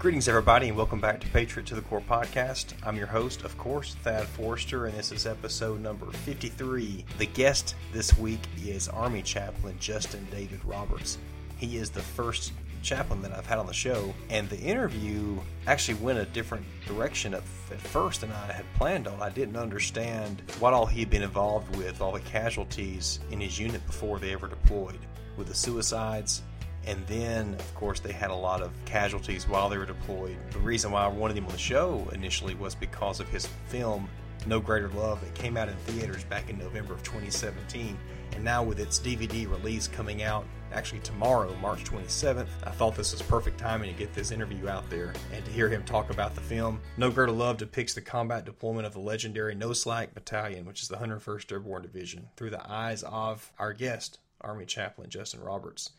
Greetings, everybody, and welcome back to Patriot to the Core podcast. I'm your host, of course, Thad Forrester, and this is episode number 53. The guest this week is Army Chaplain Justin David Roberts. He is the first chaplain that I've had on the show, and the interview actually went a different direction at, at first than I had planned on. I didn't understand what all he'd been involved with, all the casualties in his unit before they ever deployed, with the suicides and then, of course, they had a lot of casualties while they were deployed. The reason why I wanted him on the show initially was because of his film, No Greater Love, that came out in theaters back in November of 2017. And now, with its DVD release coming out actually tomorrow, March 27th, I thought this was perfect timing to get this interview out there and to hear him talk about the film. No Greater Love depicts the combat deployment of the legendary No Slack Battalion, which is the 101st Airborne Division, through the eyes of our guest, Army Chaplain Justin Roberts.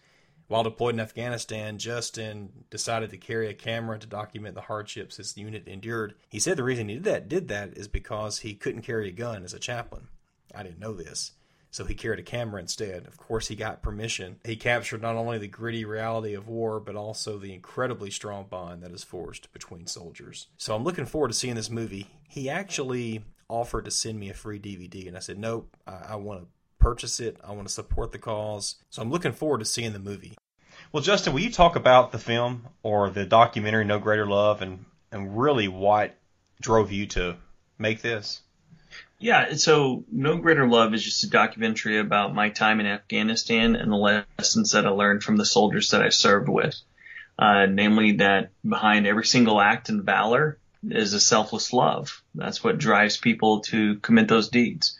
While deployed in Afghanistan, Justin decided to carry a camera to document the hardships his unit endured. He said the reason he did that did that is because he couldn't carry a gun as a chaplain. I didn't know this. So he carried a camera instead. Of course, he got permission. He captured not only the gritty reality of war, but also the incredibly strong bond that is forged between soldiers. So I'm looking forward to seeing this movie. He actually offered to send me a free DVD, and I said, nope, I, I want to purchase it. I want to support the cause. So I'm looking forward to seeing the movie. Well, Justin, will you talk about the film or the documentary No Greater Love and, and really what drove you to make this? Yeah, so No Greater Love is just a documentary about my time in Afghanistan and the lessons that I learned from the soldiers that I served with. Uh, namely that behind every single act in valor is a selfless love. That's what drives people to commit those deeds.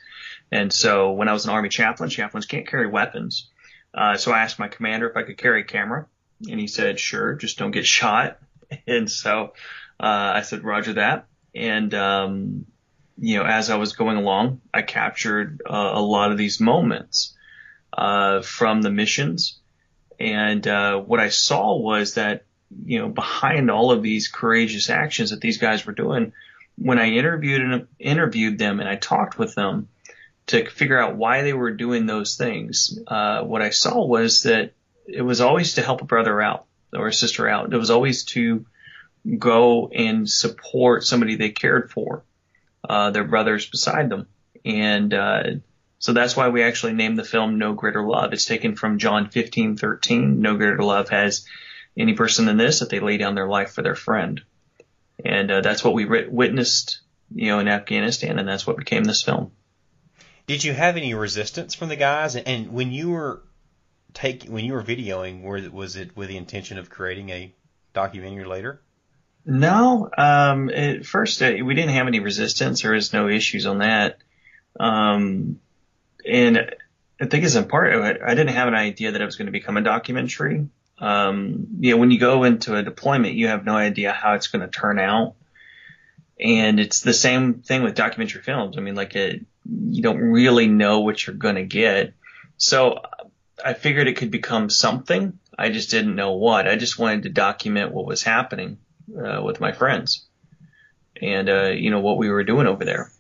And so when I was an army chaplain, chaplains can't carry weapons. Uh, so I asked my commander if I could carry a camera, and he said, "Sure, just don't get shot." And so uh, I said, "Roger that." And um, you know, as I was going along, I captured uh, a lot of these moments uh, from the missions, and uh, what I saw was that you know behind all of these courageous actions that these guys were doing, when I interviewed interviewed them and I talked with them to figure out why they were doing those things, uh, what I saw was that it was always to help a brother out or a sister out. It was always to go and support somebody they cared for, uh, their brothers beside them. And, uh, so that's why we actually named the film No Greater Love. It's taken from John 15, 13. No greater love has any person than this that they lay down their life for their friend. And, uh, that's what we witnessed, you know, in Afghanistan. And that's what became this film. Did you have any resistance from the guys? And when you were taking, when you were videoing, was it with the intention of creating a documentary later? No. Um, at first, uh, we didn't have any resistance. There was no issues on that. Um, and I think it's part, I didn't have an idea that it was going to become a documentary. Um, you know, when you go into a deployment, you have no idea how it's going to turn out. And it's the same thing with documentary films. I mean, like it, you don't really know what you're going to get. So I figured it could become something. I just didn't know what. I just wanted to document what was happening uh, with my friends and, uh, you know, what we were doing over there.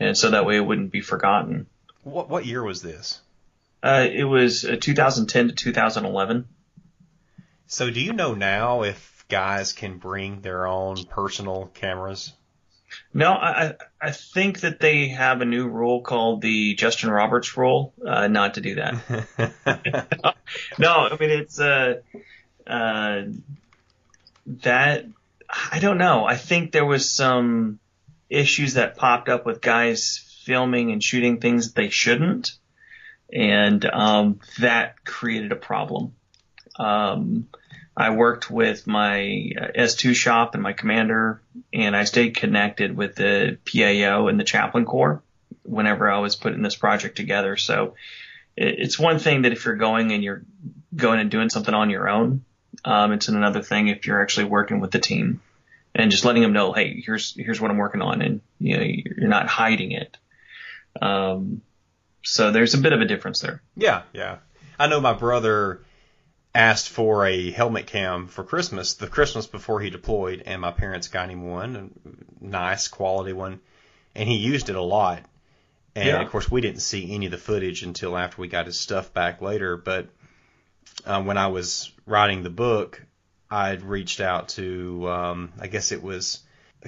And so that way it wouldn't be forgotten. What, what year was this? Uh, it was uh, 2010 to 2011. So do you know now if guys can bring their own personal cameras? No, I I think that they have a new rule called the Justin Roberts rule, uh, not to do that. no, I mean it's uh, uh, that I don't know. I think there was some issues that popped up with guys filming and shooting things they shouldn't, and um, that created a problem. Um, I worked with my uh, S2 shop and my commander, and I stayed connected with the PAO and the chaplain corps whenever I was putting this project together. So it's one thing that if you're going and you're going and doing something on your own, um, it's another thing if you're actually working with the team and just letting them know, hey, here's here's what I'm working on, and you know you're not hiding it. Um, so there's a bit of a difference there. Yeah, yeah. I know my brother asked for a helmet cam for Christmas, the Christmas before he deployed, and my parents got him one, a nice quality one, and he used it a lot. And yeah. of course, we didn't see any of the footage until after we got his stuff back later. But um, when I was writing the book, I'd reached out to, um, I guess it was,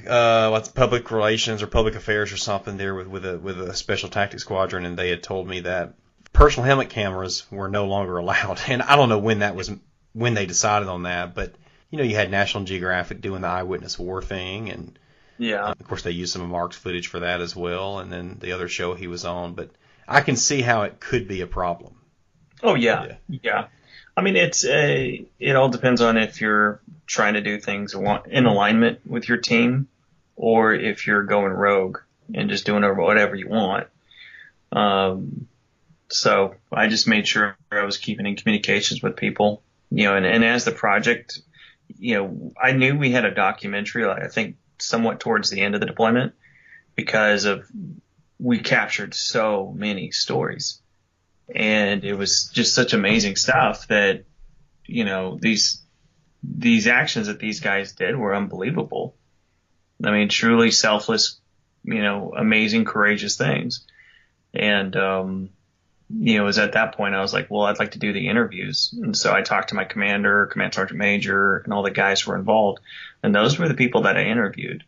uh, what's public relations or public affairs or something there with, with a, with a special tactics squadron. And they had told me that personal helmet cameras were no longer allowed. And I don't know when that was, when they decided on that, but you know, you had National Geographic doing the eyewitness war thing and, yeah. Of course, they used some of Mark's footage for that as well, and then the other show he was on. But I can see how it could be a problem. Oh yeah, yeah. yeah. I mean, it's a. It all depends on if you're trying to do things in alignment with your team, or if you're going rogue and just doing whatever you want. Um, so I just made sure I was keeping in communications with people, you know, and, and as the project, you know, I knew we had a documentary. like I think somewhat towards the end of the deployment because of we captured so many stories and it was just such amazing stuff that you know these these actions that these guys did were unbelievable i mean truly selfless you know amazing courageous things and um you know, it was at that point I was like, well, I'd like to do the interviews. And so I talked to my commander, command sergeant major, and all the guys who were involved. And those were the people that I interviewed.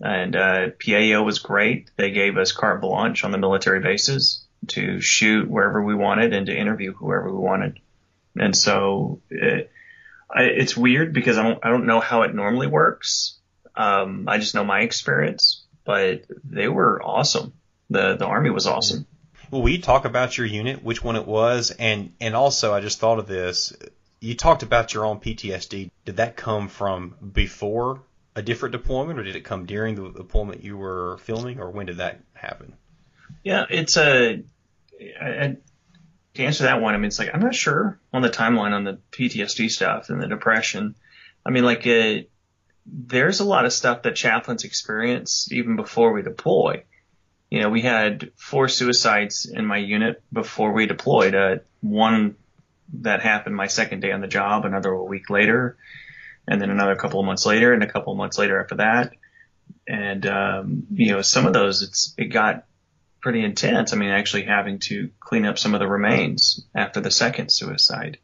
And uh, PAO was great. They gave us carte blanche on the military bases to shoot wherever we wanted and to interview whoever we wanted. And so it, I, it's weird because I don't I don't know how it normally works. Um, I just know my experience, but they were awesome. The the army was awesome. Will we talk about your unit, which one it was, and and also I just thought of this. You talked about your own PTSD. Did that come from before a different deployment, or did it come during the deployment you were filming, or when did that happen? Yeah, it's a. I, to answer that one, I mean, it's like I'm not sure on the timeline on the PTSD stuff and the depression. I mean, like, uh, there's a lot of stuff that chaplains experience even before we deploy you know, we had four suicides in my unit before we deployed. Uh, one that happened my second day on the job, another a week later, and then another couple of months later, and a couple of months later after that. And um, you know, some of those it's it got pretty intense. I mean, actually having to clean up some of the remains after the second suicide.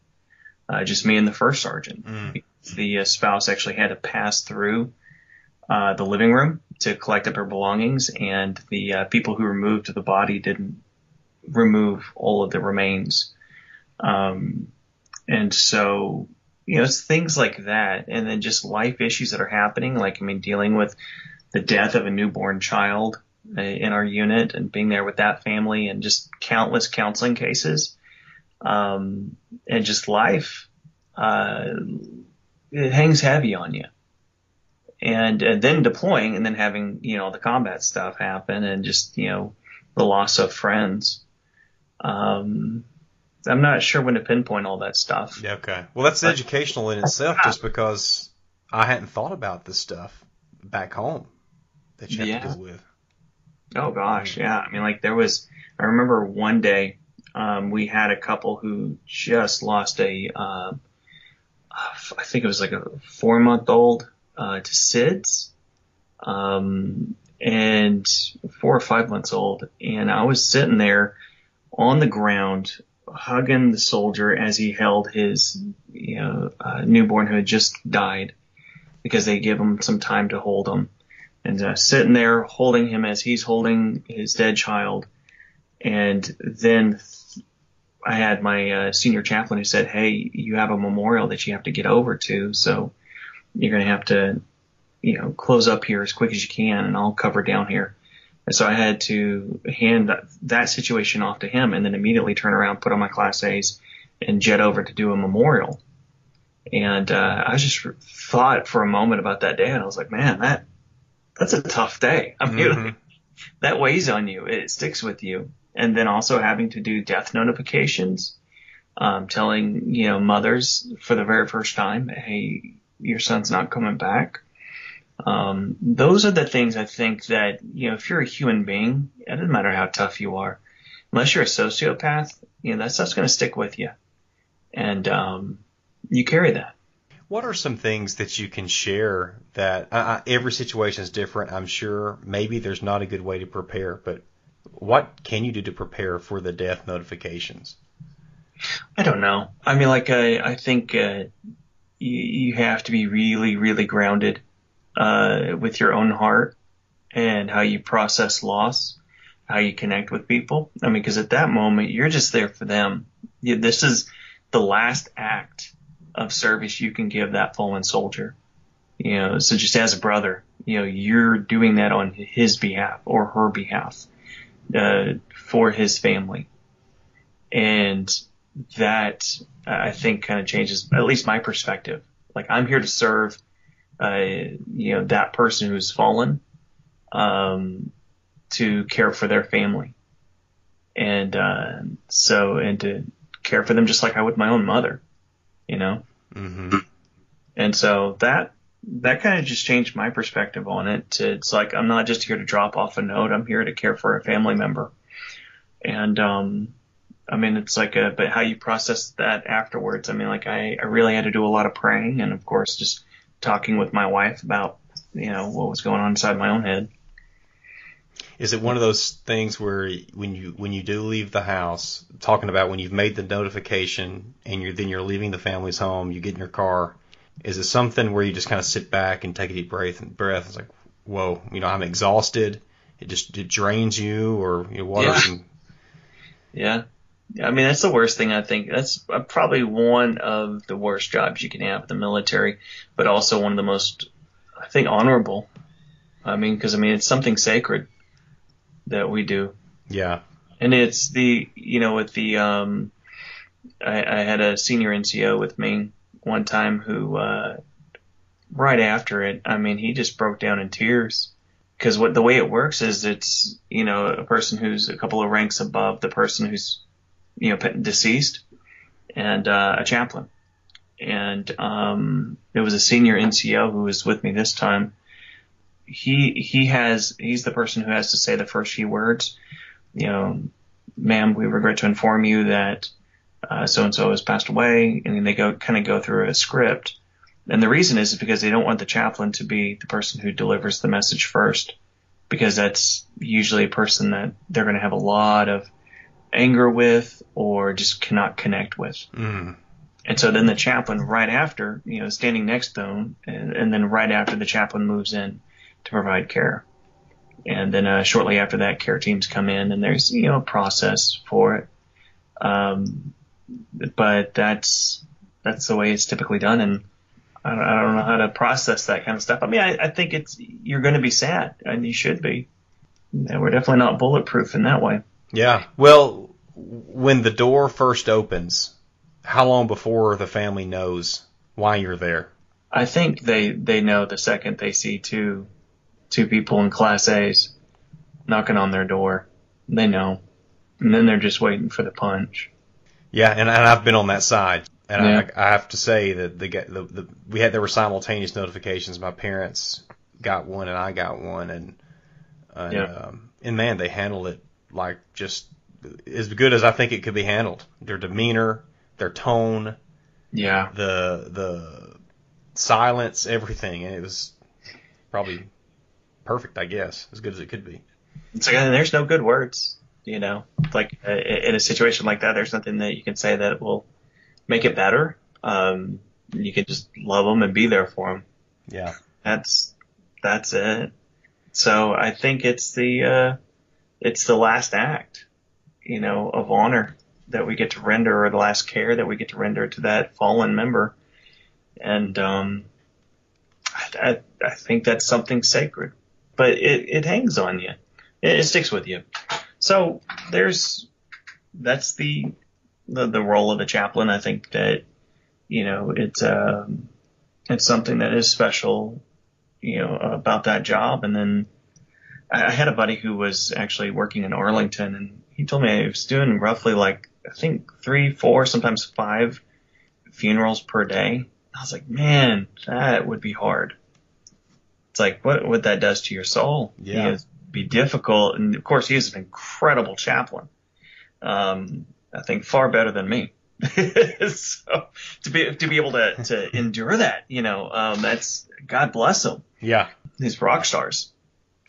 Uh, just me and the first sergeant. Mm. The uh, spouse actually had to pass through uh, the living room to collect up her belongings, and the uh, people who removed the body didn't remove all of the remains. Um, and so, you know, it's things like that, and then just life issues that are happening, like I mean, dealing with the death of a newborn child uh, in our unit, and being there with that family, and just countless counseling cases, um, and just life. Uh, it hangs heavy on you and, and then deploying and then having you know the combat stuff happen and just you know the loss of friends. Um, I'm not sure when to pinpoint all that stuff. Yeah, okay. Well, that's educational in itself, just because I hadn't thought about this stuff back home that you have yeah. to deal with. Oh gosh, yeah. I mean, like there was. I remember one day um, we had a couple who just lost a. Uh, I think it was like a four month old uh, to SIDS, um, and four or five months old. And I was sitting there on the ground hugging the soldier as he held his you know, uh, newborn who had just died because they give him some time to hold him. And uh, sitting there holding him as he's holding his dead child. And then I had my uh, senior chaplain who said, Hey, you have a memorial that you have to get over to. So you're going to have to, you know, close up here as quick as you can and I'll cover down here. And so I had to hand that, that situation off to him and then immediately turn around, put on my class A's and jet over to do a memorial. And, uh, I just thought for a moment about that day and I was like, man, that, that's a tough day. I mean, mm-hmm. that weighs on you. It sticks with you. And then also having to do death notifications, um, telling, you know, mothers for the very first time, Hey, your son's not coming back. Um, those are the things I think that, you know, if you're a human being, it doesn't matter how tough you are, unless you're a sociopath, you know, that stuff's going to stick with you. And, um, you carry that. What are some things that you can share that uh, every situation is different? I'm sure maybe there's not a good way to prepare, but what can you do to prepare for the death notifications? I don't know. I mean, like I, I think uh, you, you have to be really, really grounded uh, with your own heart and how you process loss, how you connect with people. I mean, because at that moment, you're just there for them. You, this is the last act of service you can give that fallen soldier. You know, so just as a brother, you know, you're doing that on his behalf or her behalf, uh, for his family. And that I think kind of changes at least my perspective. Like I'm here to serve, uh, you know, that person who's fallen, um, to care for their family. And, uh, so, and to care for them just like I would my own mother, you know? Mm-hmm. And so that, that kind of just changed my perspective on it. It's like, I'm not just here to drop off a note. I'm here to care for a family member. And, um, I mean, it's like a, but how you process that afterwards. I mean, like I, I really had to do a lot of praying and of course just talking with my wife about, you know, what was going on inside my own head. Is it one of those things where when you when you do leave the house, talking about when you've made the notification and you're then you're leaving the family's home, you get in your car, is it something where you just kind of sit back and take a deep breath and breath? It's like, whoa, you know, I'm exhausted. It just it drains you, or you know, what Yeah. Yeah. I mean, that's the worst thing I think. That's uh, probably one of the worst jobs you can have in the military, but also one of the most, I think, honorable. I mean, because I mean, it's something sacred that we do. yeah And it's the, you know, with the, um, I, I had a senior NCO with me one time who, uh, right after it, I mean, he just broke down in tears. Cause what, the way it works is it's, you know, a person who's a couple of ranks above the person who's, you know, deceased and, uh, a chaplain. And, um, it was a senior NCO who was with me this time. He, he has, he's the person who has to say the first few words you know, ma'am, we regret to inform you that so and so has passed away, and then they go kind of go through a script. And the reason is because they don't want the chaplain to be the person who delivers the message first, because that's usually a person that they're going to have a lot of anger with or just cannot connect with. mm, And so then the chaplain right after, you know, standing next to them, and, and then right after the chaplain moves in to provide care. And then uh, shortly after that, care teams come in, and there's you know a process for it. Um, but that's that's the way it's typically done, and I don't, I don't know how to process that kind of stuff. I mean, I, I think it's you're going to be sad, and you should be. And we're definitely not bulletproof in that way. Yeah. Well, when the door first opens, how long before the family knows why you're there? I think they they know the second they see two two people in class A's knocking on their door. They know. And then they're just waiting for the punch. Yeah, and, and I've been on that side, and Yeah. I, I have to say that the, the the we had there were simultaneous notifications. My parents got one, and I got one, and and, Yeah. um, and man, they handled it like just as good as I think it could be handled. Their demeanor, their tone, Yeah. the the silence, everything, and it was probably perfect, I guess, as good as it could be. It's like, there's no good words, you know, like uh, in a situation like that, there's nothing that you can say that will make it better. Um, you can just love them and be there for them. Yeah, That's, that's it. So I think it's the, uh, it's the last act, you know, of honor that we get to render or the last care that we get to render to that fallen member. And, um, I, I, I think that's something sacred, but it, it hangs on you. It, it sticks with you. So there's, that's the, the, the role of the chaplain. I think that, you know, it's, um, it's something that is special, you know, about that job. And then I, I had a buddy who was actually working in Arlington and he told me he was doing roughly like, I think three, four, sometimes five funerals per day. I was like, man, that would be hard. It's like what what that does to your soul. Yeah. It be difficult, and of course, he is an incredible chaplain. Um, I think far better than me. so to be to be able to to endure that, you know, um, that's God bless him. yeah. These rock stars.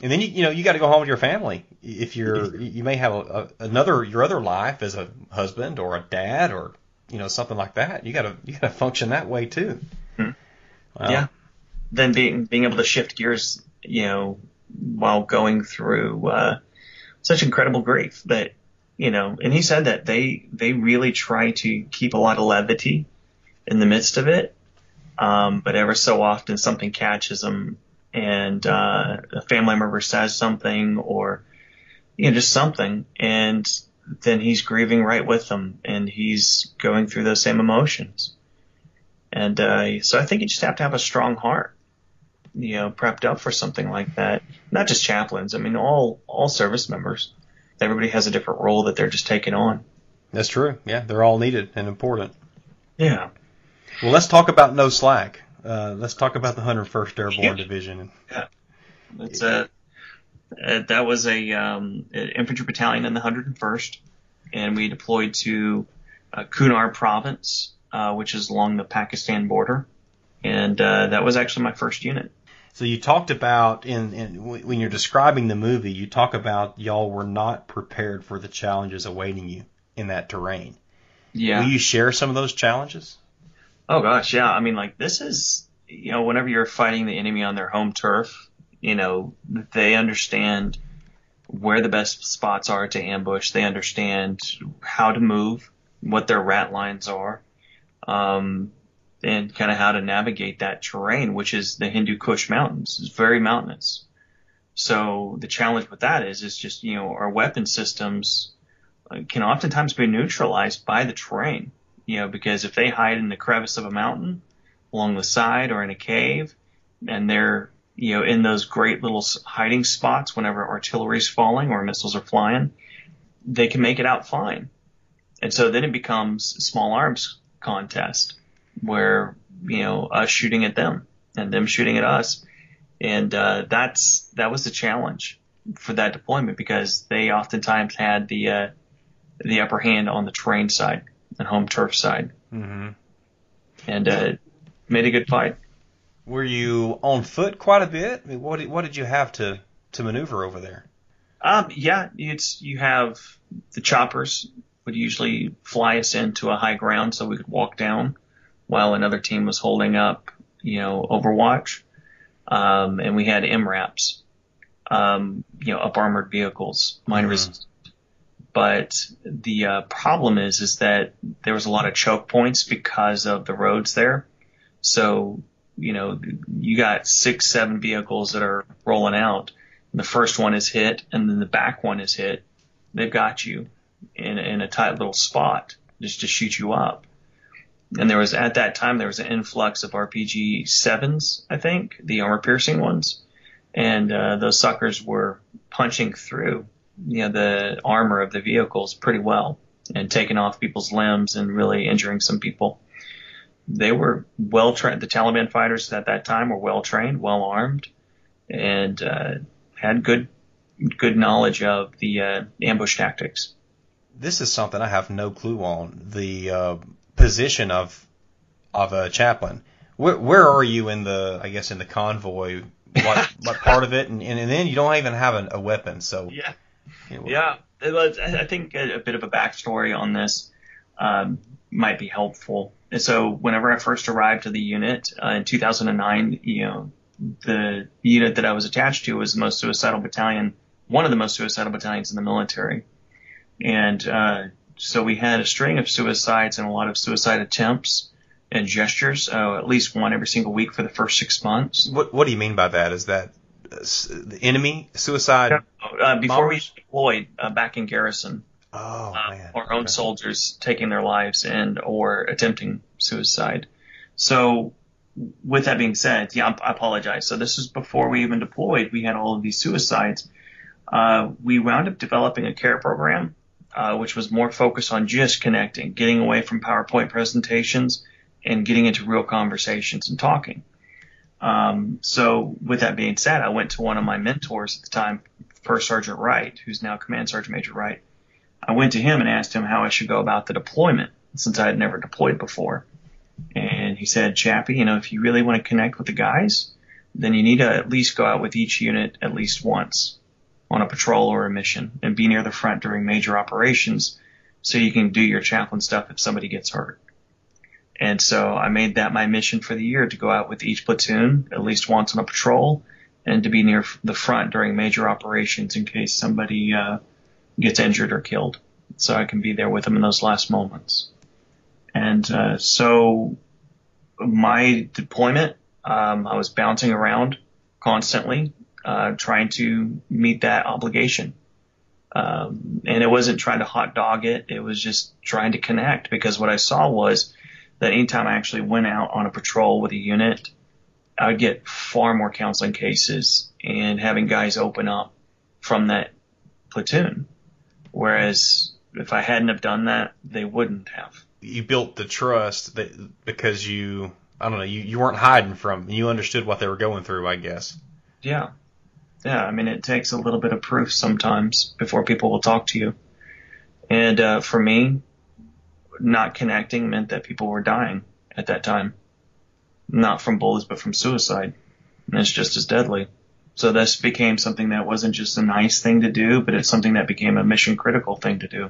And then you you know you got to go home with your family. If you're you may have a, a, another your other life as a husband or a dad or you know something like that. You got to you got to function that way too. hmm Wow. Yeah. Then being being able to shift gears, you know, while going through uh, such incredible grief that you know, and he said that they they really try to keep a lot of levity in the midst of it, um, but ever so often something catches them, and uh, a family member says something, or you know, just something, and then he's grieving right with them, and he's going through those same emotions, and uh, so I think you just have to have a strong heart, you know, prepped up for something like that. Not just chaplains, I mean, all all service members everybody has a different role that they're just taking on. That's true. Yeah, they're all needed and important. Yeah. Well, let's talk about no slack. Uh, let's talk about the 101st Airborne yeah. Division. Yeah, it's a uh, that was a um, infantry battalion in the 101st, and we deployed to uh, Kunar Province, uh, which is along the Pakistan border, and uh, that was actually my first unit. So you talked about in, in when you're describing the movie, you talk about y'all were not prepared for the challenges awaiting you in that terrain. Yeah. Will you share some of those challenges? Oh gosh, yeah. I mean, like this is, you know, whenever you're fighting the enemy on their home turf, you know, they understand where the best spots are to ambush. They understand how to move, what their rat lines are. Um, and kind of how to navigate that terrain, which is the Hindu Kush Mountains. It's very mountainous. So the challenge with that is, is just, you know, our weapon systems uh, can oftentimes be neutralized by the terrain, you know, because if they hide in the crevice of a mountain along the side or in a cave and they're, you know, in those great little hiding spots whenever artillery's falling or missiles are flying, they can make it out fine. And so then it becomes small arms contest where you know us shooting at them and them shooting at us, and uh, that's that was the challenge for that deployment because they oftentimes had the uh, the upper hand on the terrain side and home turf side, mm-hmm. and uh, made a good fight. Were you on foot quite a bit? I mean, what did, what did you have to to maneuver over there? Um, yeah, it's you have the choppers would usually fly us into a high ground so we could walk down while another team was holding up, you know, Overwatch. Um, and we had MRAPs, um, you know, up armored vehicles, mine mm-hmm. resistant. But the uh, problem is, is that there was a lot of choke points because of the roads there. So, you know, you got six, seven vehicles that are rolling out. The first one is hit, and then the back one is hit. They've got you in, in a tight little spot just to shoot you up and there was at that time there was an influx of RPG sevens, I think, the armor piercing ones, and uh, those suckers were punching through, you know, the armor of the vehicles pretty well and taking off people's limbs and really injuring some people. They were well trained. The Taliban fighters at that time were well trained, well armed, and uh, had good good knowledge of the uh, ambush tactics. This is something I have no clue on. The uh, position of of a chaplain. Where, where are you in the I guess in the convoy? What what part of it? And, and then you don't even have a, a weapon. So yeah, you know, yeah. I think a, a, bit of a backstory on this um, might be helpful. And so whenever I first arrived to the unit uh, in 2009, you know, the unit that I was attached to was the most suicidal battalion, one of the most suicidal battalions in the military. And uh, so we had a string of suicides and a lot of suicide attempts and gestures, uh, at least one every single week for the first six months. What What do you mean by that? Is that the enemy suicide? Uh, before bombers? we deployed uh, back in garrison. Oh uh, man. Our own okay. soldiers taking their lives and or attempting suicide. So with that being said, yeah, I apologize. So this was before we even deployed. We had all of these suicides. Uh, we wound up developing a care program uh, which was more focused on just connecting, getting away from PowerPoint presentations and getting into real conversations and talking. Um, so with that being said, I went to one of my mentors at the time, First Sergeant Wright, who's now Command Sergeant Major Wright. I went to him and asked him how I should go about the deployment since I had never deployed before. And he said, Chappie, you know, if you really want to connect with the guys, then you need to at least go out with each unit at least once on a patrol or a mission and be near the front during major operations so you can do your chaplain stuff if somebody gets hurt. And so I made that my mission for the year to go out with each platoon at least once on a patrol and to be near the front during major operations in case somebody uh, gets injured or killed. So I can be there with them in those last moments. And uh, so my deployment, um, I was bouncing around constantly, uh, trying to meet that obligation. Um, and it wasn't trying to hot dog it. It was just trying to connect because what I saw was that anytime I actually went out on a patrol with a unit, I would get far more counseling cases and having guys open up from that platoon. Whereas if I hadn't have done that, they wouldn't have. You built the trust that because you, I don't know, you, you weren't hiding from, you understood what they were going through, I guess. Yeah. Yeah. I mean, it takes a little bit of proof sometimes before people will talk to you. And, uh, for me, not connecting meant that people were dying at that time. Not from bullets, but from suicide. And it's just as deadly. So this became something that wasn't just a nice thing to do, but it's something that became a mission critical thing to do.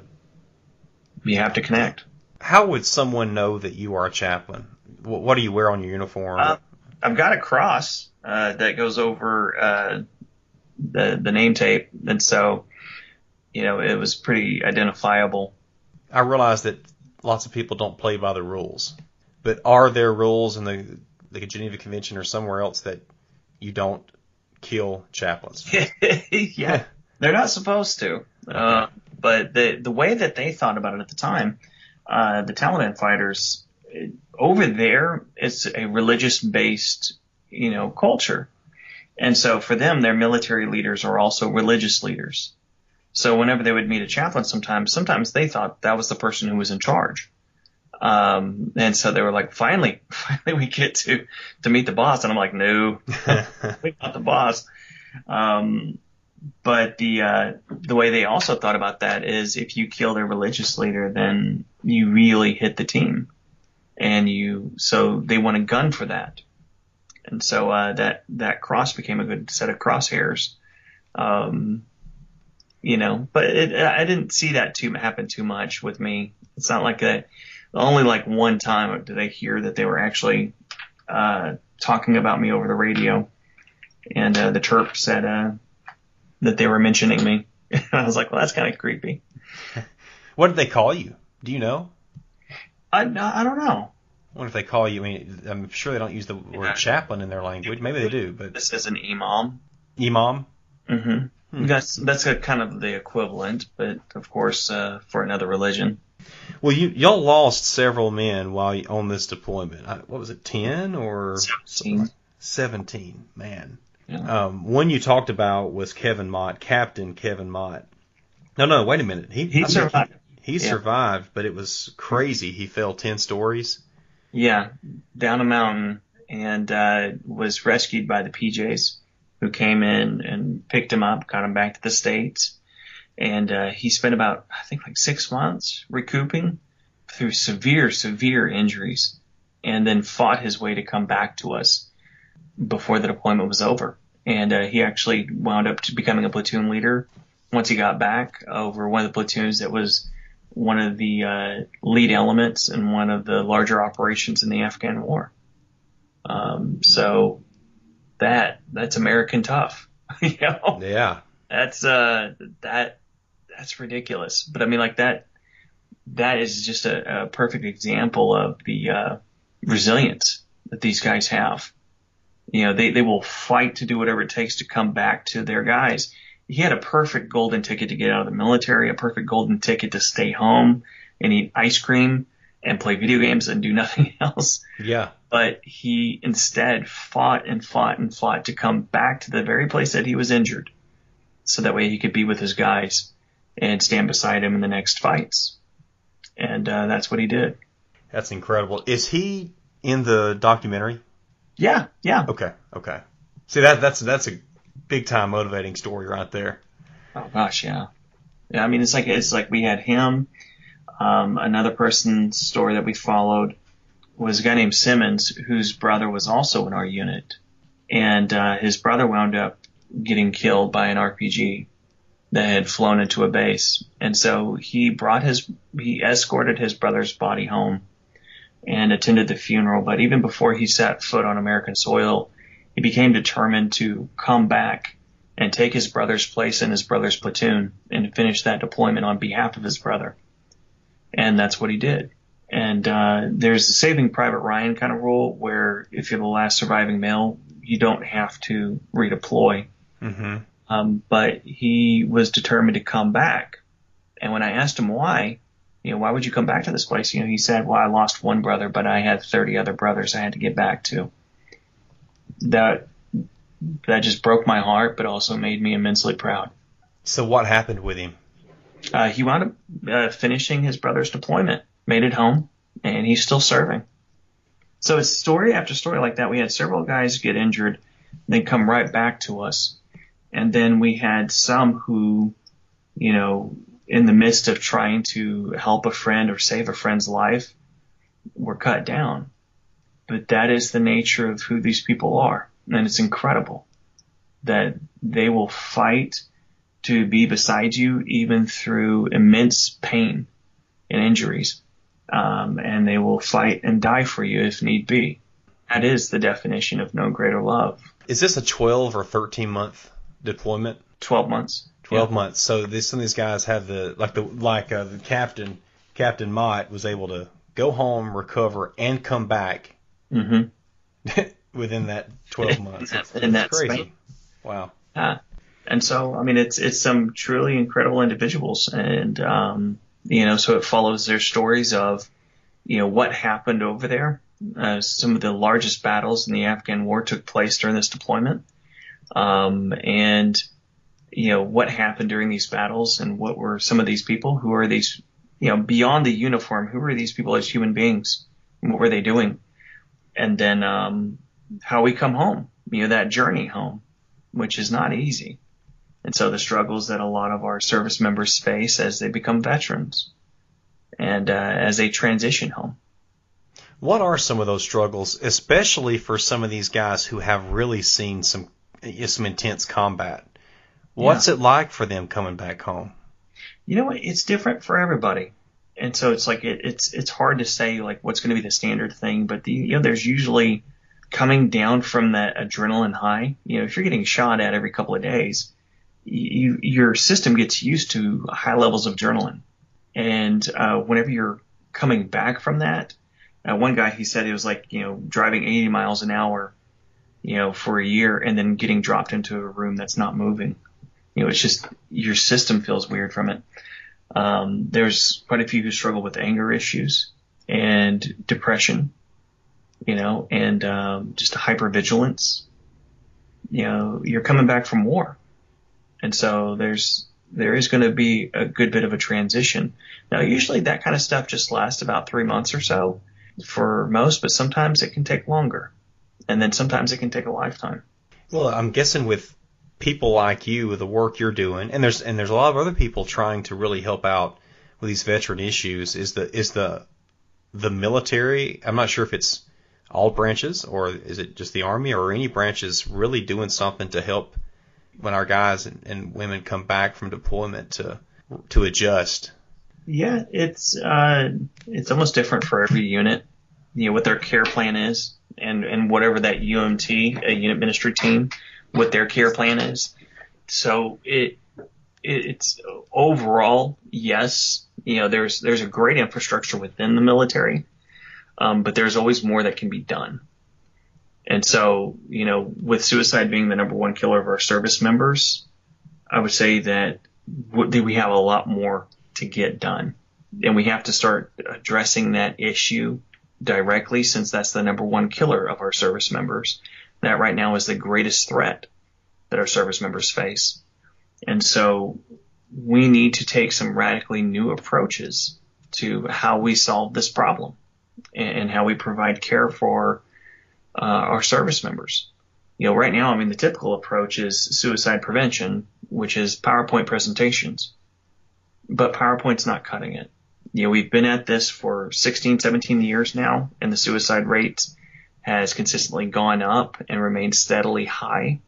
You have to connect. How would someone know that you are a chaplain? What do you wear on your uniform? Uh, I've got a cross uh, that goes over uh, the the name tape, and so you know it was pretty identifiable. I realize that lots of people don't play by the rules, but are there rules in the the Geneva Convention or somewhere else that you don't kill chaplains? yeah, they're not supposed to. Uh, but the the way that they thought about it at the time, uh, the Taliban fighters over there, it's a religious based, you know, culture. And so for them, their military leaders are also religious leaders. So whenever they would meet a chaplain, sometimes, sometimes they thought that was the person who was in charge. Um, and so they were like, finally, finally we get to, to meet the boss. And I'm like, no, we're not the boss. Um, but the, uh, the way they also thought about that is if you kill their religious leader, then you really hit the team and you, so they want a gun for that. And so, uh, that, that cross became a good set of crosshairs. Um, you know, but it, I didn't see that too happen too much with me. It's not like that. Only like one time did I hear that they were actually, uh, talking about me over the radio and, uh, the Terp said, uh, that they were mentioning me. I was like, well, that's kind of creepy. what did they call you? Do you know? I, I don't know. I wonder if they call you. I mean, I'm sure they don't use the word yeah. chaplain in their language. Maybe they do, but this is an imam. Imam. Mm-hmm. Hmm. That's that's a kind of the equivalent, but of course uh, for another religion. Well, you y'all lost several men while on this deployment. What was it, ten or seventeen? Seventeen, man. Yeah. Um, one you talked about was Kevin Mott, Captain Kevin Mott. No, no, wait a minute. He he survived. He, he yeah. survived, but it was crazy. He fell ten stories. Yeah, down a mountain and uh, was rescued by the PJs who came in and picked him up, got him back to the states, and uh, he spent about I think like six months recouping through severe, severe injuries, and then fought his way to come back to us before the deployment was over. And uh, he actually wound up becoming a platoon leader once he got back over one of the platoons that was one of the uh, lead elements in one of the larger operations in the Afghan war. Um, so that that's American tough. you know? Yeah. That's uh that that's ridiculous. But I mean like that that is just a, a perfect example of the uh, resilience that these guys have. You know, they, they will fight to do whatever it takes to come back to their guys. He had a perfect golden ticket to get out of the military, a perfect golden ticket to stay home and eat ice cream and play video games and do nothing else. Yeah. But he instead fought and fought and fought to come back to the very place that he was injured. So that way he could be with his guys and stand beside him in the next fights. And uh, that's what he did. That's incredible. Is he in the documentary? Yeah, yeah. Okay, okay. See that that's that's a big time motivating story right there. Oh gosh, yeah. Yeah, I mean it's like it's like we had him um, another person's story that we followed was a guy named Simmons, whose brother was also in our unit, and uh, his brother wound up getting killed by an RPG that had flown into a base, and so he brought his he escorted his brother's body home, and attended the funeral. But even before he set foot on American soil, he became determined to come back and take his brother's place in his brother's platoon and finish that deployment on behalf of his brother. And that's what he did. And uh, there's a Saving Private Ryan kind of rule where if you're the last surviving male, you don't have to redeploy. Mm-hmm. Um, but he was determined to come back. And when I asked him why, you know, why would you come back to this place? You know, he said, well, I lost one brother, but I had 30 other brothers I had to get back to. That, that just broke my heart, but also made me immensely proud. So what happened with him? Uh, he wound up uh, finishing his brother's deployment, made it home, and he's still serving. So it's story after story like that. We had several guys get injured, then come right back to us. And then we had some who, you know, in the midst of trying to help a friend or save a friend's life were cut down. But that is the nature of who these people are. And it's incredible that they will fight to be beside you even through immense pain and injuries. Um, and they will fight and die for you if need be. That is the definition of no greater love. Is this a 12 or 13 month deployment? 12 months. 12 yeah. months. So this, some of these guys have the like the like uh, the captain Captain Mott was able to go home, recover, and come back mm-hmm. within that 12 months. in that crazy. Wow. Uh, and so I mean it's it's some truly incredible individuals, and um, you know so it follows their stories of you know what happened over there. Uh, some of the largest battles in the Afghan war took place during this deployment. Um, and you know, what happened during these battles and what were some of these people? Who are these, you know, beyond the uniform? Who are these people as human beings? What were they doing? And then, um, how we come home, you know, that journey home, which is not easy. And so the struggles that a lot of our service members face as they become veterans and uh, as they transition home. What are some of those struggles, especially for some of these guys who have really seen some some intense combat? What's yeah. it like for them coming back home? You know, it's different for everybody. And so it's like it, it's it's hard to say like what's going to be the standard thing, but the, you know there's usually coming down from that adrenaline high. You know, if you're getting shot at every couple of days, you, your system gets used to high levels of adrenaline, and uh, whenever you're coming back from that, uh, one guy he said it was like you know driving 80 miles an hour, you know, for a year and then getting dropped into a room that's not moving you know, it's just your system feels weird from it. Um, there's quite a few who struggle with anger issues and depression, you know, and um, just hypervigilance. You know, you're coming back from war, and so there's there is going to be a good bit of a transition. Now, usually that kind of stuff just lasts about three months or so for most, but sometimes it can take longer, and then sometimes it can take a lifetime. Well, I'm guessing with people like you, the work you're doing, and there's and there's a lot of other people trying to really help out with these veteran issues. Is the is the the military? I'm not sure if it's all branches or is it just the army or any branches really doing something to help when our guys and, and women come back from deployment to to adjust. Yeah, it's uh, it's almost different for every unit. You know what their care plan is, and and whatever that UMT, a unit ministry team, what their care plan is. So it, it's overall, yes, you know, there's, there's a great infrastructure within the military. Um, but there's always more that can be done. And so, you know, with suicide being the number one killer of our service members, I would say that we have a lot more to get done. And we have to start addressing that issue directly since that's the number one killer of our service members that right now is the greatest threat that our service members face. And so we need to take some radically new approaches to how we solve this problem and how we provide care for uh, our service members. You know, right now, I mean, the typical approach is suicide prevention, which is PowerPoint presentations. But PowerPoint's not cutting it. You know, we've been at this for 16, 17 years now, and the suicide rate has consistently gone up and remained steadily high.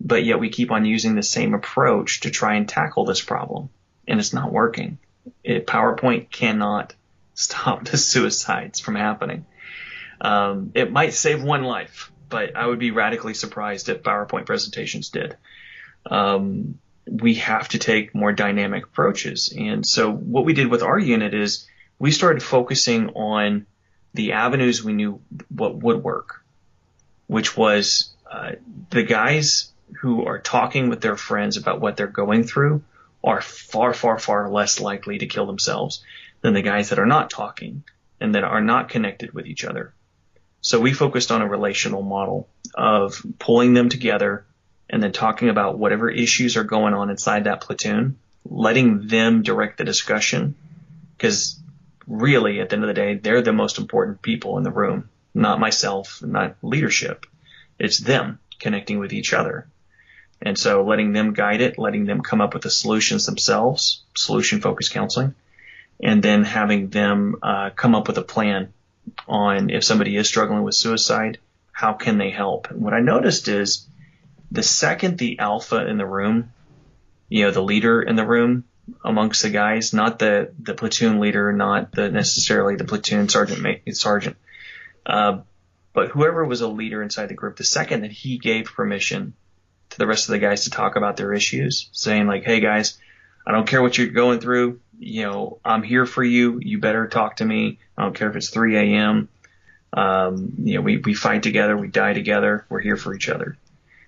But yet we keep on using the same approach to try and tackle this problem. And it's not working. It, PowerPoint cannot stop the suicides from happening. Um, it might save one life, but I would be radically surprised if PowerPoint presentations did. Um, we have to take more dynamic approaches. And so what we did with our unit is we started focusing on the avenues we knew what would work, which was uh, the guys who are talking with their friends about what they're going through are far, far, far less likely to kill themselves than the guys that are not talking and that are not connected with each other. So we focused on a relational model of pulling them together and then talking about whatever issues are going on inside that platoon, letting them direct the discussion because really at the end of the day, they're the most important people in the room, not myself, not leadership. It's them connecting with each other. And so letting them guide it, letting them come up with the solutions themselves, solution focused counseling, and then having them uh, come up with a plan on if somebody is struggling with suicide, how can they help? And what I noticed is the second the alpha in the room, you know, the leader in the room amongst the guys, not the, the platoon leader, not the necessarily the platoon sergeant, sergeant, uh, but whoever was a leader inside the group, the second that he gave permission to the rest of the guys to talk about their issues, saying like, Hey guys, I don't care what you're going through. You know, I'm here for you. You better talk to me. I don't care if it's 3 a.m. Um, you know, we, we fight together. We die together. We're here for each other.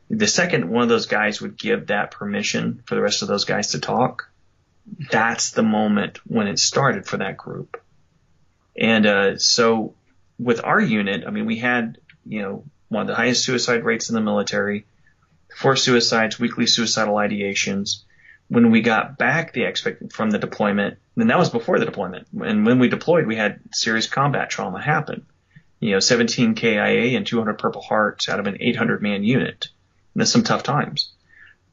The second one of those guys would give that permission for the rest of those guys to talk, that's the moment when it started for that group. And, uh, so with our unit, I mean, we had, you know, one of the highest suicide rates in the military, four suicides, weekly suicidal ideations. When we got back the expect from the deployment, and that was before the deployment. And when we deployed, we had serious combat trauma happen. You know, 17 KIA and 200 Purple Hearts out of an 800 man unit. And that's some tough times.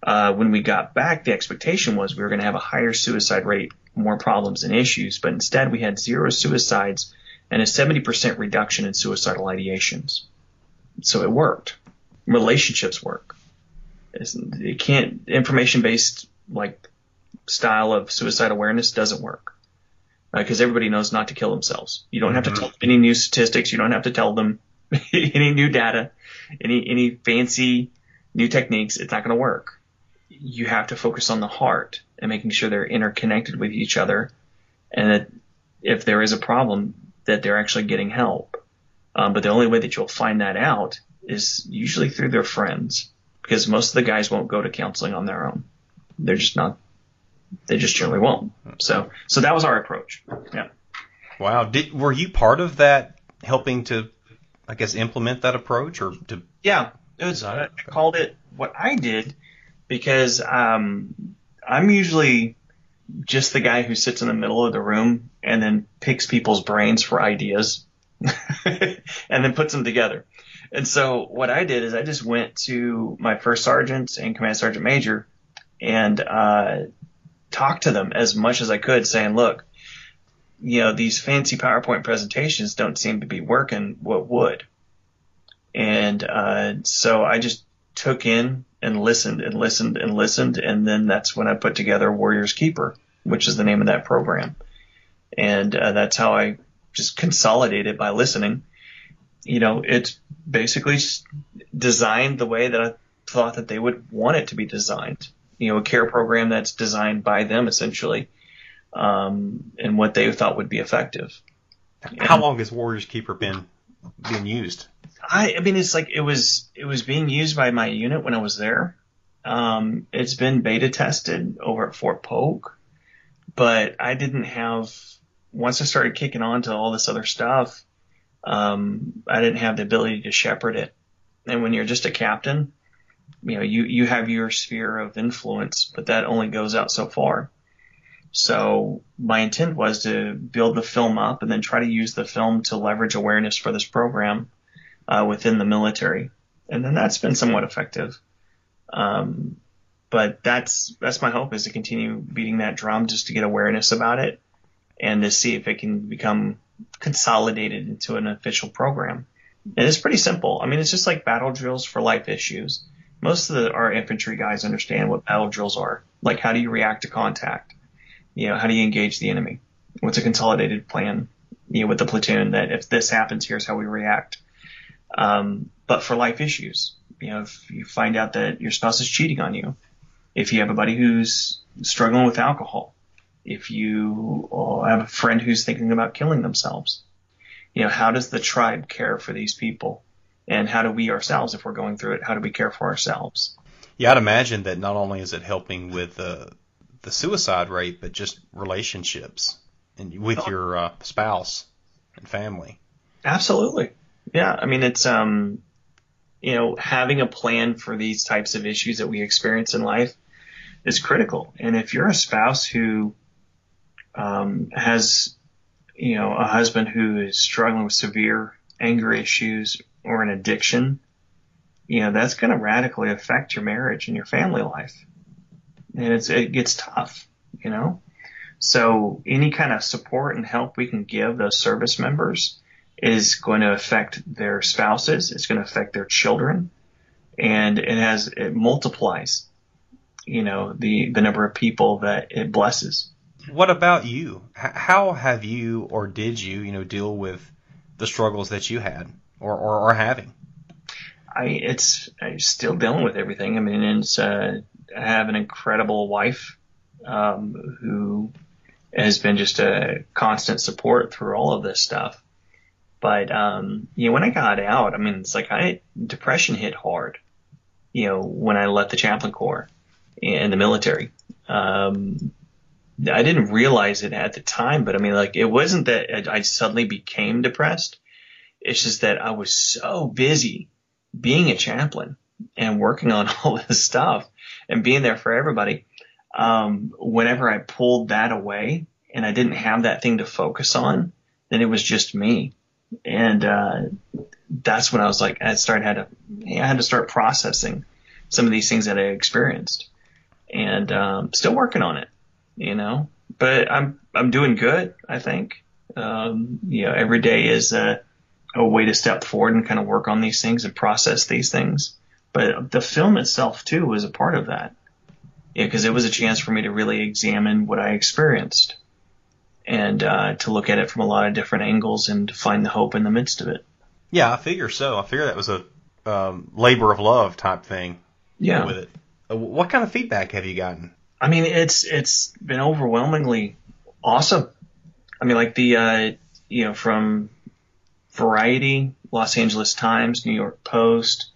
Uh, when we got back, the expectation was we were going to have a higher suicide rate, more problems and issues, but instead we had zero suicides and a 70% reduction in suicidal ideations. So it worked. Relationships work. It can't, information based like style of suicide awareness doesn't work because uh, everybody knows not to kill themselves. You don't have to mm-hmm. tell them any new statistics. You don't have to tell them any new data, any, any fancy new techniques. It's not going to work. You have to focus on the heart and making sure they're interconnected with each other and that if there is a problem, that they're actually getting help. Um, but the only way that you'll find that out is usually through their friends because most of the guys won't go to counseling on their own. They're just not, they just generally won't. So, so that was our approach. Yeah. Wow. Did, were you part of that helping to, I guess, implement that approach or to? Yeah. It was, I called it what I did because, um, I'm usually just the guy who sits in the middle of the room and then picks people's brains for ideas and then puts them together. And so what I did is I just went to my first sergeant and command sergeant major and uh, talked to them as much as I could, saying, "Look, you know these fancy PowerPoint presentations don't seem to be working. What would?" And uh, so I just took in and listened and listened and listened, and then that's when I put together Warriors Keeper, which is the name of that program, and uh, that's how I just consolidated by listening. You know, it's basically designed the way that I thought that they would want it to be designed you know, a care program that's designed by them essentially, um, and what they thought would be effective. How and long has Warriors Keeper been being used? I, I mean, it's like it was it was being used by my unit when I was there. Um, it's been beta tested over at Fort Polk, but I didn't have once I started kicking on to all this other stuff. Um, I didn't have the ability to shepherd it. And when you're just a captain, you know, you, you have your sphere of influence, but that only goes out so far. So my intent was to build the film up and then try to use the film to leverage awareness for this program uh, within the military, and then that's been somewhat effective. Um, but that's that's my hope is to continue beating that drum just to get awareness about it and to see if it can become consolidated into an official program. And it's pretty simple. I mean, it's just like battle drills for life issues most of the, our infantry guys understand what battle drills are. Like how do you react to contact? You know, how do you engage the enemy? What's a consolidated plan? you know, with the platoon that if this happens, here's how we react. Um, but for life issues, you know, if you find out that your spouse is cheating on you, if you have a buddy who's struggling with alcohol, if you have a friend who's thinking about killing themselves, you know, how does the tribe care for these people? And how do we ourselves, if we're going through it, how do we care for ourselves? Yeah, I'd imagine that not only is it helping with uh, the suicide rate, but just relationships and with oh. your uh, spouse and family. Absolutely. Yeah. I mean, it's, um, you know, having a plan for these types of issues that we experience in life is critical. And if you're a spouse who um, has, you know, a husband who is struggling with severe anger issues or an addiction, you know, that's going to radically affect your marriage and your family life. And it's, it gets tough, you know? So any kind of support and help we can give those service members is going to affect their spouses. It's going to affect their children and it has, it multiplies, you know, the, the number of people that it blesses. What about you? how have you or did you, you know, deal with the struggles that you had or, or are having? I it's I'm still dealing with everything. I mean, it's uh, I have an incredible wife um, who has been just a constant support through all of this stuff. But um, you know, when I got out, I mean, it's like I depression hit hard. You know, when I left the chaplain corps in the military. Um, I didn't realize it at the time, but I mean, like, it wasn't that I suddenly became depressed. It's just that I was so busy being a chaplain and working on all this stuff and being there for everybody. Um, whenever I pulled that away and I didn't have that thing to focus on, then it was just me. And, uh, that's when I was like, I started had to, I had to start processing some of these things that I experienced and, um, still working on it you know. But I'm I'm doing good, I think. Um, you know, every day is a, a way to step forward and kind of work on these things and process these things. But the film itself too was a part of that. Yeah, because it was a chance for me to really examine what I experienced and uh, to look at it from a lot of different angles and to find the hope in the midst of it. Yeah, I figure so. I figure that was a um, labor of love type thing. Yeah. With it, uh, what kind of feedback have you gotten? I mean, it's it's been overwhelmingly awesome. I mean, like the uh, you know from Variety, Los Angeles Times, New York Post.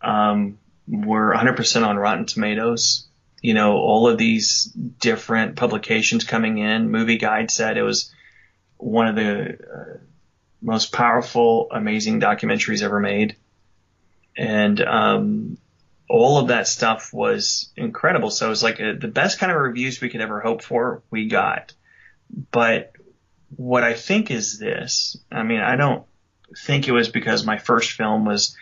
Um, we're 100% on Rotten Tomatoes. You know, all of these different publications coming in. Movie Guide said it was one of the uh, most powerful, amazing documentaries ever made. And um, all of that stuff was incredible. So it was like a, the best kind of reviews we could ever hope for, we got. But what I think is this, I mean, I don't think it was because my first film was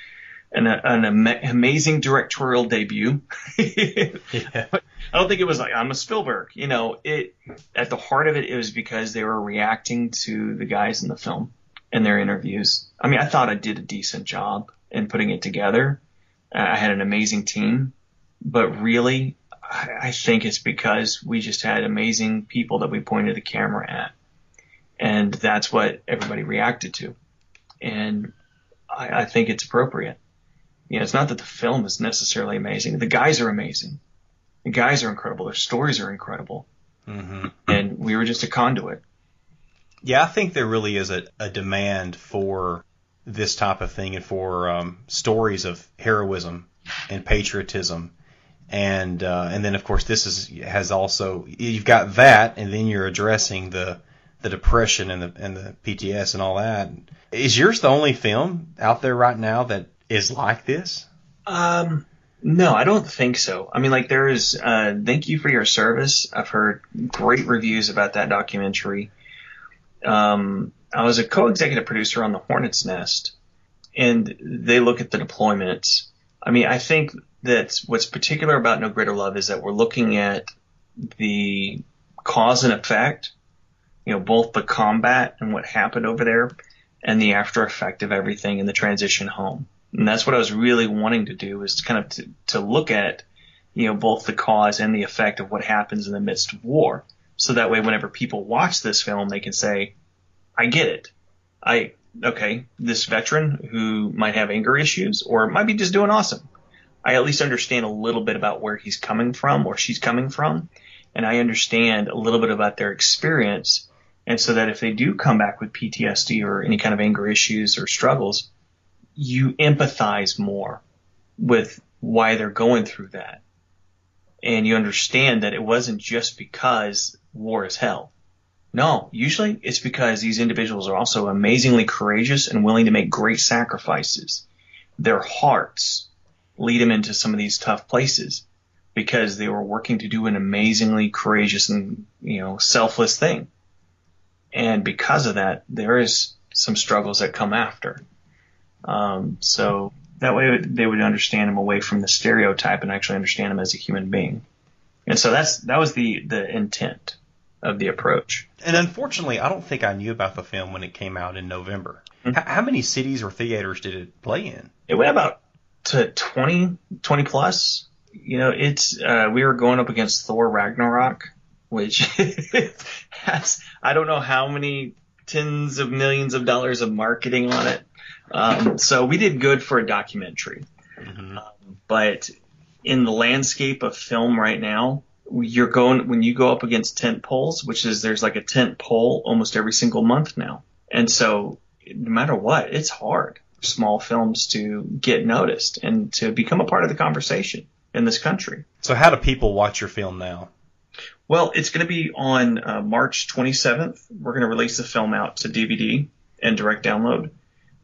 an, an amazing directorial debut. yeah. I don't think it was like I'm a Spielberg. You know, it at the heart of it, it was because they were reacting to the guys in the film and their interviews. I mean, I thought I did a decent job in putting it together, I had an amazing team, but really, I think it's because we just had amazing people that we pointed the camera at. And that's what everybody reacted to. And I, I think it's appropriate. You know, it's not that the film is necessarily amazing. The guys are amazing. The guys are incredible. Their stories are incredible. Mm-hmm. And we were just a conduit. Yeah, I think there really is a, a demand for this type of thing and for um, stories of heroism and patriotism. And uh, and then of course this is has also you've got that and then you're addressing the the depression and the and the PTS and all that. Is yours the only film out there right now that is like this? Um, no, I don't think so. I mean, like there is. Uh, thank you for your service. I've heard great reviews about that documentary. Um, I was a co-executive producer on the Hornet's Nest, and they look at the deployments. I mean, I think that what's particular about No Greater Love is that we're looking at the cause and effect, you know, both the combat and what happened over there and the after effect of everything in the transition home. And that's what I was really wanting to do is kind of to, to look at, you know, both the cause and the effect of what happens in the midst of war. So that way, whenever people watch this film, they can say, I get it. I okay, this veteran who might have anger issues or might be just doing awesome. I at least understand a little bit about where he's coming from or she's coming from, and I understand a little bit about their experience. And so that if they do come back with PTSD or any kind of anger issues or struggles, you empathize more with why they're going through that. And you understand that it wasn't just because war is hell. No, usually it's because these individuals are also amazingly courageous and willing to make great sacrifices. Their hearts lead them into some of these tough places because they were working to do an amazingly courageous and, you know, selfless thing. And because of that, there is some struggles that come after. Um, so that way they would understand him away from the stereotype and actually understand him as a human being. And so that's, that was the, the intent of the approach. And unfortunately, I don't think I knew about the film when it came out in November. Mm-hmm. H- how many cities or theaters did it play in? It went about to 20, 20 plus. You know, it's, uh, we were going up against Thor Ragnarok, which has, I don't know how many tens of millions of dollars of marketing on it. Um, so we did good for a documentary. Mm-hmm. Um, but in the landscape of film right now, you're going when you go up against tent poles, which is there's like a tent pole almost every single month now. And so no matter what, it's hard for small films to get noticed and to become a part of the conversation in this country. So how do people watch your film now? Well, it's going to be on uh, March 27th. We're going to release the film out to DVD and direct download.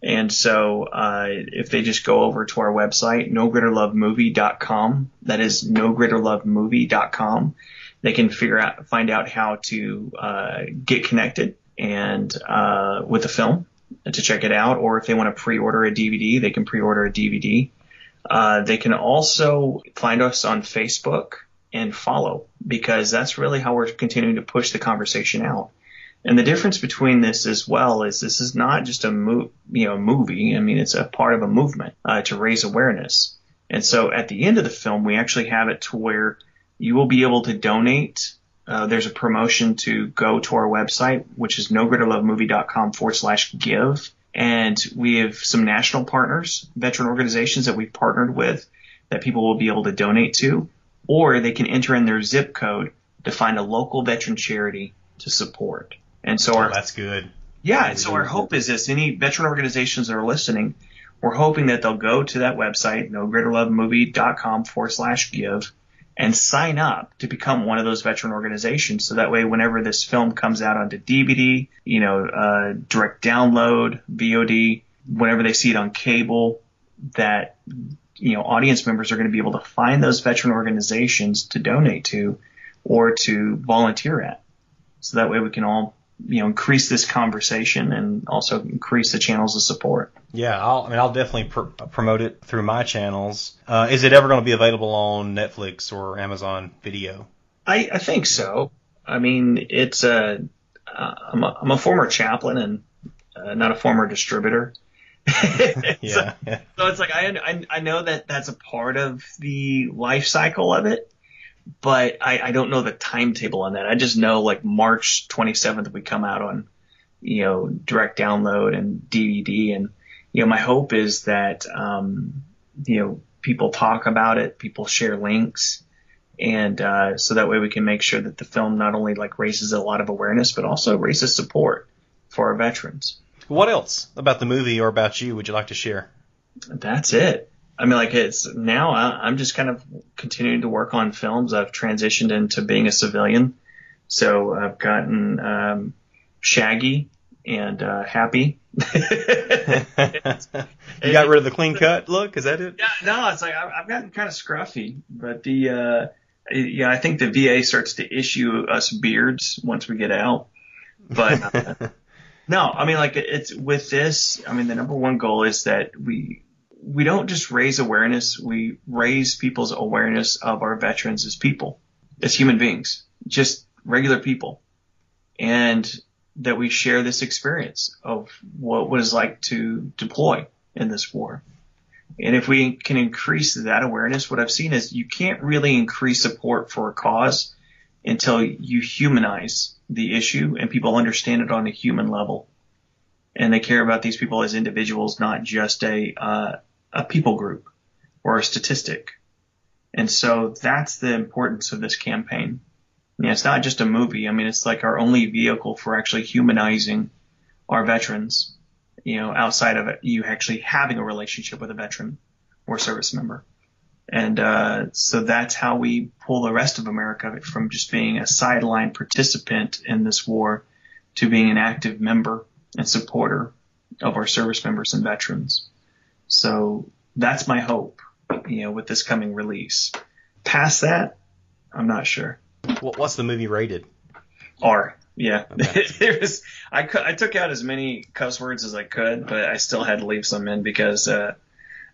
And so, uh, if they just go over to our website, nogreaterlovemovie.com, that is nogreaterlovemovie.com, they can figure out, find out how to, uh, get connected and, uh, with the film to check it out. Or if they want to pre-order a DVD, they can pre-order a DVD. Uh, they can also find us on Facebook and follow because that's really how we're continuing to push the conversation out. And the difference between this as well is this is not just a mo- you know movie. I mean, it's a part of a movement uh, to raise awareness. And so at the end of the film, we actually have it to where you will be able to donate. Uh, there's a promotion to go to our website, which is nogreaterlovemovie.com forward slash give. And we have some national partners, veteran organizations that we've partnered with that people will be able to donate to, or they can enter in their zip code to find a local veteran charity to support. And so oh, our, that's good. Yeah. And so our hope is this, any veteran organizations that are listening, we're hoping that they'll go to that website, nogreaterlovemovie.com forward slash give and sign up to become one of those veteran organizations. So that way, whenever this film comes out onto DVD, you know, uh, direct download, VOD, whenever they see it on cable, that, you know, audience members are going to be able to find those veteran organizations to donate to or to volunteer at. So that way we can all you know increase this conversation and also increase the channels of support. Yeah, I'll, I mean I'll definitely pr- promote it through my channels. Uh, is it ever going to be available on Netflix or Amazon Video? I, I think so. I mean, it's a uh, I'm a, I'm a former chaplain and uh, not a former distributor. yeah, so, so, it's like I, I I know that that's a part of the life cycle of it, but I, I don't know the timetable on that. I just know like March 27th we come out on, you know, direct download and DVD. And, you know, my hope is that, um, you know, people talk about it, people share links. And, uh, so that way we can make sure that the film not only like raises a lot of awareness, but also raises support for our veterans. What else about the movie or about you would you like to share? That's it. I mean, like it's now I'm just kind of continuing to work on films. I've transitioned into being a civilian. So I've gotten, um, Shaggy and, uh, Happy. you got rid of the clean cut look? Is that it? Yeah, no, it's like I've gotten kind of scruffy, but the, uh, yeah, I think the VA starts to issue us beards once we get out. But, uh, no, I mean, like it's with this, I mean, the number one goal is that we, we don't just raise awareness, we raise people's awareness of our veterans as people, as human beings, just regular people. And that we share this experience of what was like to deploy in this war. And if we can increase that awareness, what I've seen is you can't really increase support for a cause until you humanize the issue and people understand it on a human level. and they care about these people as individuals, not just a uh, a people group or a statistic. And so that's the importance of this campaign. Yeah, it's not just a movie. I mean, it's like our only vehicle for actually humanizing our veterans. You know, outside of it, you actually having a relationship with a veteran or service member. And uh, so that's how we pull the rest of America from just being a sideline participant in this war to being an active member and supporter of our service members and veterans. So that's my hope, you know, with this coming release. Past that, I'm not sure. What's the movie rated? R. Yeah, okay. it was. I, I took out as many cuss words as I could, but I still had to leave some in because uh,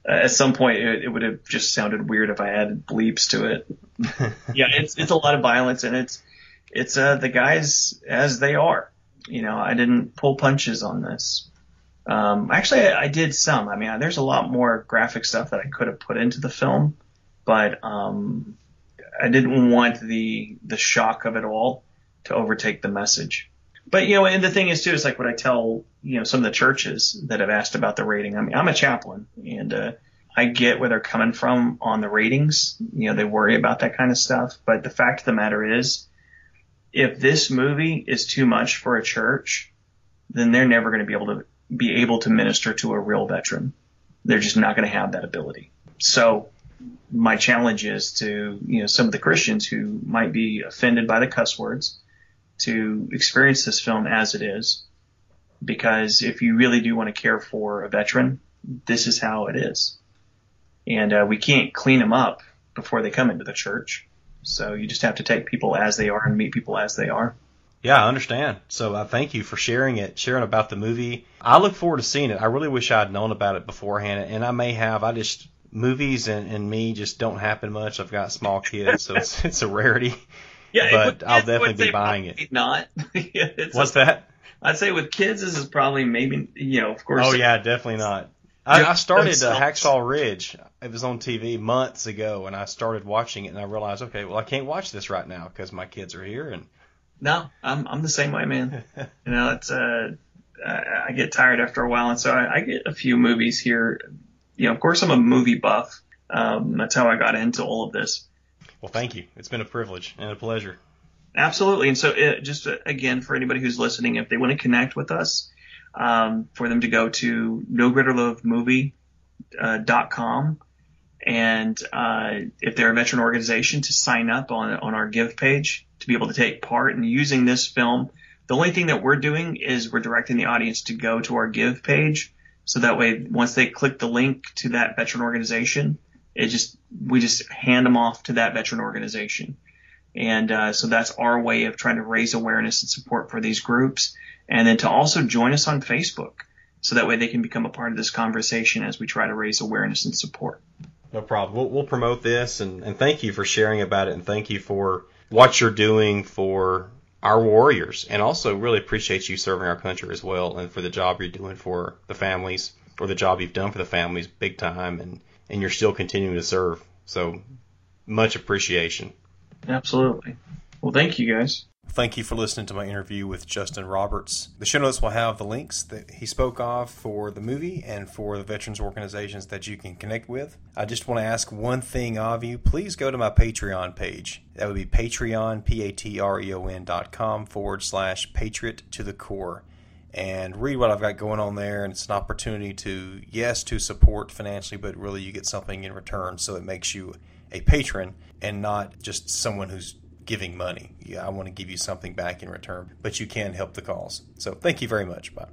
at some point it, it would have just sounded weird if I added bleeps to it. yeah, it's it's a lot of violence and it's it's uh, the guys as they are. You know, I didn't pull punches on this. Um, actually, I, I did some. I mean, there's a lot more graphic stuff that I could have put into the film, but um, I didn't want the the shock of it all to overtake the message. But you know, and the thing is too, is like what I tell you know some of the churches that have asked about the rating. I mean, I'm a chaplain, and uh, I get where they're coming from on the ratings. You know, they worry about that kind of stuff. But the fact of the matter is, if this movie is too much for a church, then they're never going to be able to be able to minister to a real veteran. They're just not going to have that ability. So my challenge is to, you know, some of the Christians who might be offended by the cuss words to experience this film as it is. Because if you really do want to care for a veteran, this is how it is. And uh, we can't clean them up before they come into the church. So you just have to take people as they are and meet people as they are. Yeah, I understand. So I uh, thank you for sharing it, sharing about the movie. I look forward to seeing it. I really wish I had known about it beforehand, and I may have. I just movies and, and me just don't happen much. I've got small kids, so it's it's a rarity. Yeah, but I'll definitely be buying it. Not. yeah, What's a, that? I'd say with kids, this is probably maybe you know, of course. Oh yeah, definitely not. I, I started uh, Hacksaw Ridge. It was on TV months ago, and I started watching it, and I realized, okay, well, I can't watch this right now because my kids are here, and no, I'm I'm the same way, man. you know, it's uh, I, I get tired after a while, and so I, I get a few movies here. You know, of course, I'm a movie buff. Um, that's how I got into all of this. Well, thank you. It's been a privilege and a pleasure. Absolutely. And so, it, uh, just uh, again, for anybody who's listening, if they want to connect with us, um, for them to go to no greater love movie uh, and uh, if they're a veteran organization to sign up on on our give page to be able to take part in using this film. The only thing that we're doing is we're directing the audience to go to our give page. So that way, once they click the link to that veteran organization, it just, we just hand them off to that veteran organization. And, uh, so that's our way of trying to raise awareness and support for these groups. And then to also join us on Facebook. So that way they can become a part of this conversation as we try to raise awareness and support. No problem. We'll, we'll promote this and, and thank you for sharing about it and thank you for what you're doing for our warriors and also really appreciate you serving our country as well and for the job you're doing for the families or the job you've done for the families big time and, and you're still continuing to serve. So much appreciation. Absolutely. Well, thank you guys. Thank you for listening to my interview with Justin Roberts. The show notes will have the links that he spoke of for the movie and for the veterans organizations that you can connect with. I just want to ask one thing of you. Please go to my Patreon page. That would be Patreon, P A T R E O N dot com forward slash patriot to the core. And read what I've got going on there. And it's an opportunity to, yes, to support financially, but really you get something in return. So it makes you a patron and not just someone who's giving money. Yeah, I want to give you something back in return, but you can help the cause. So thank you very much. Bye.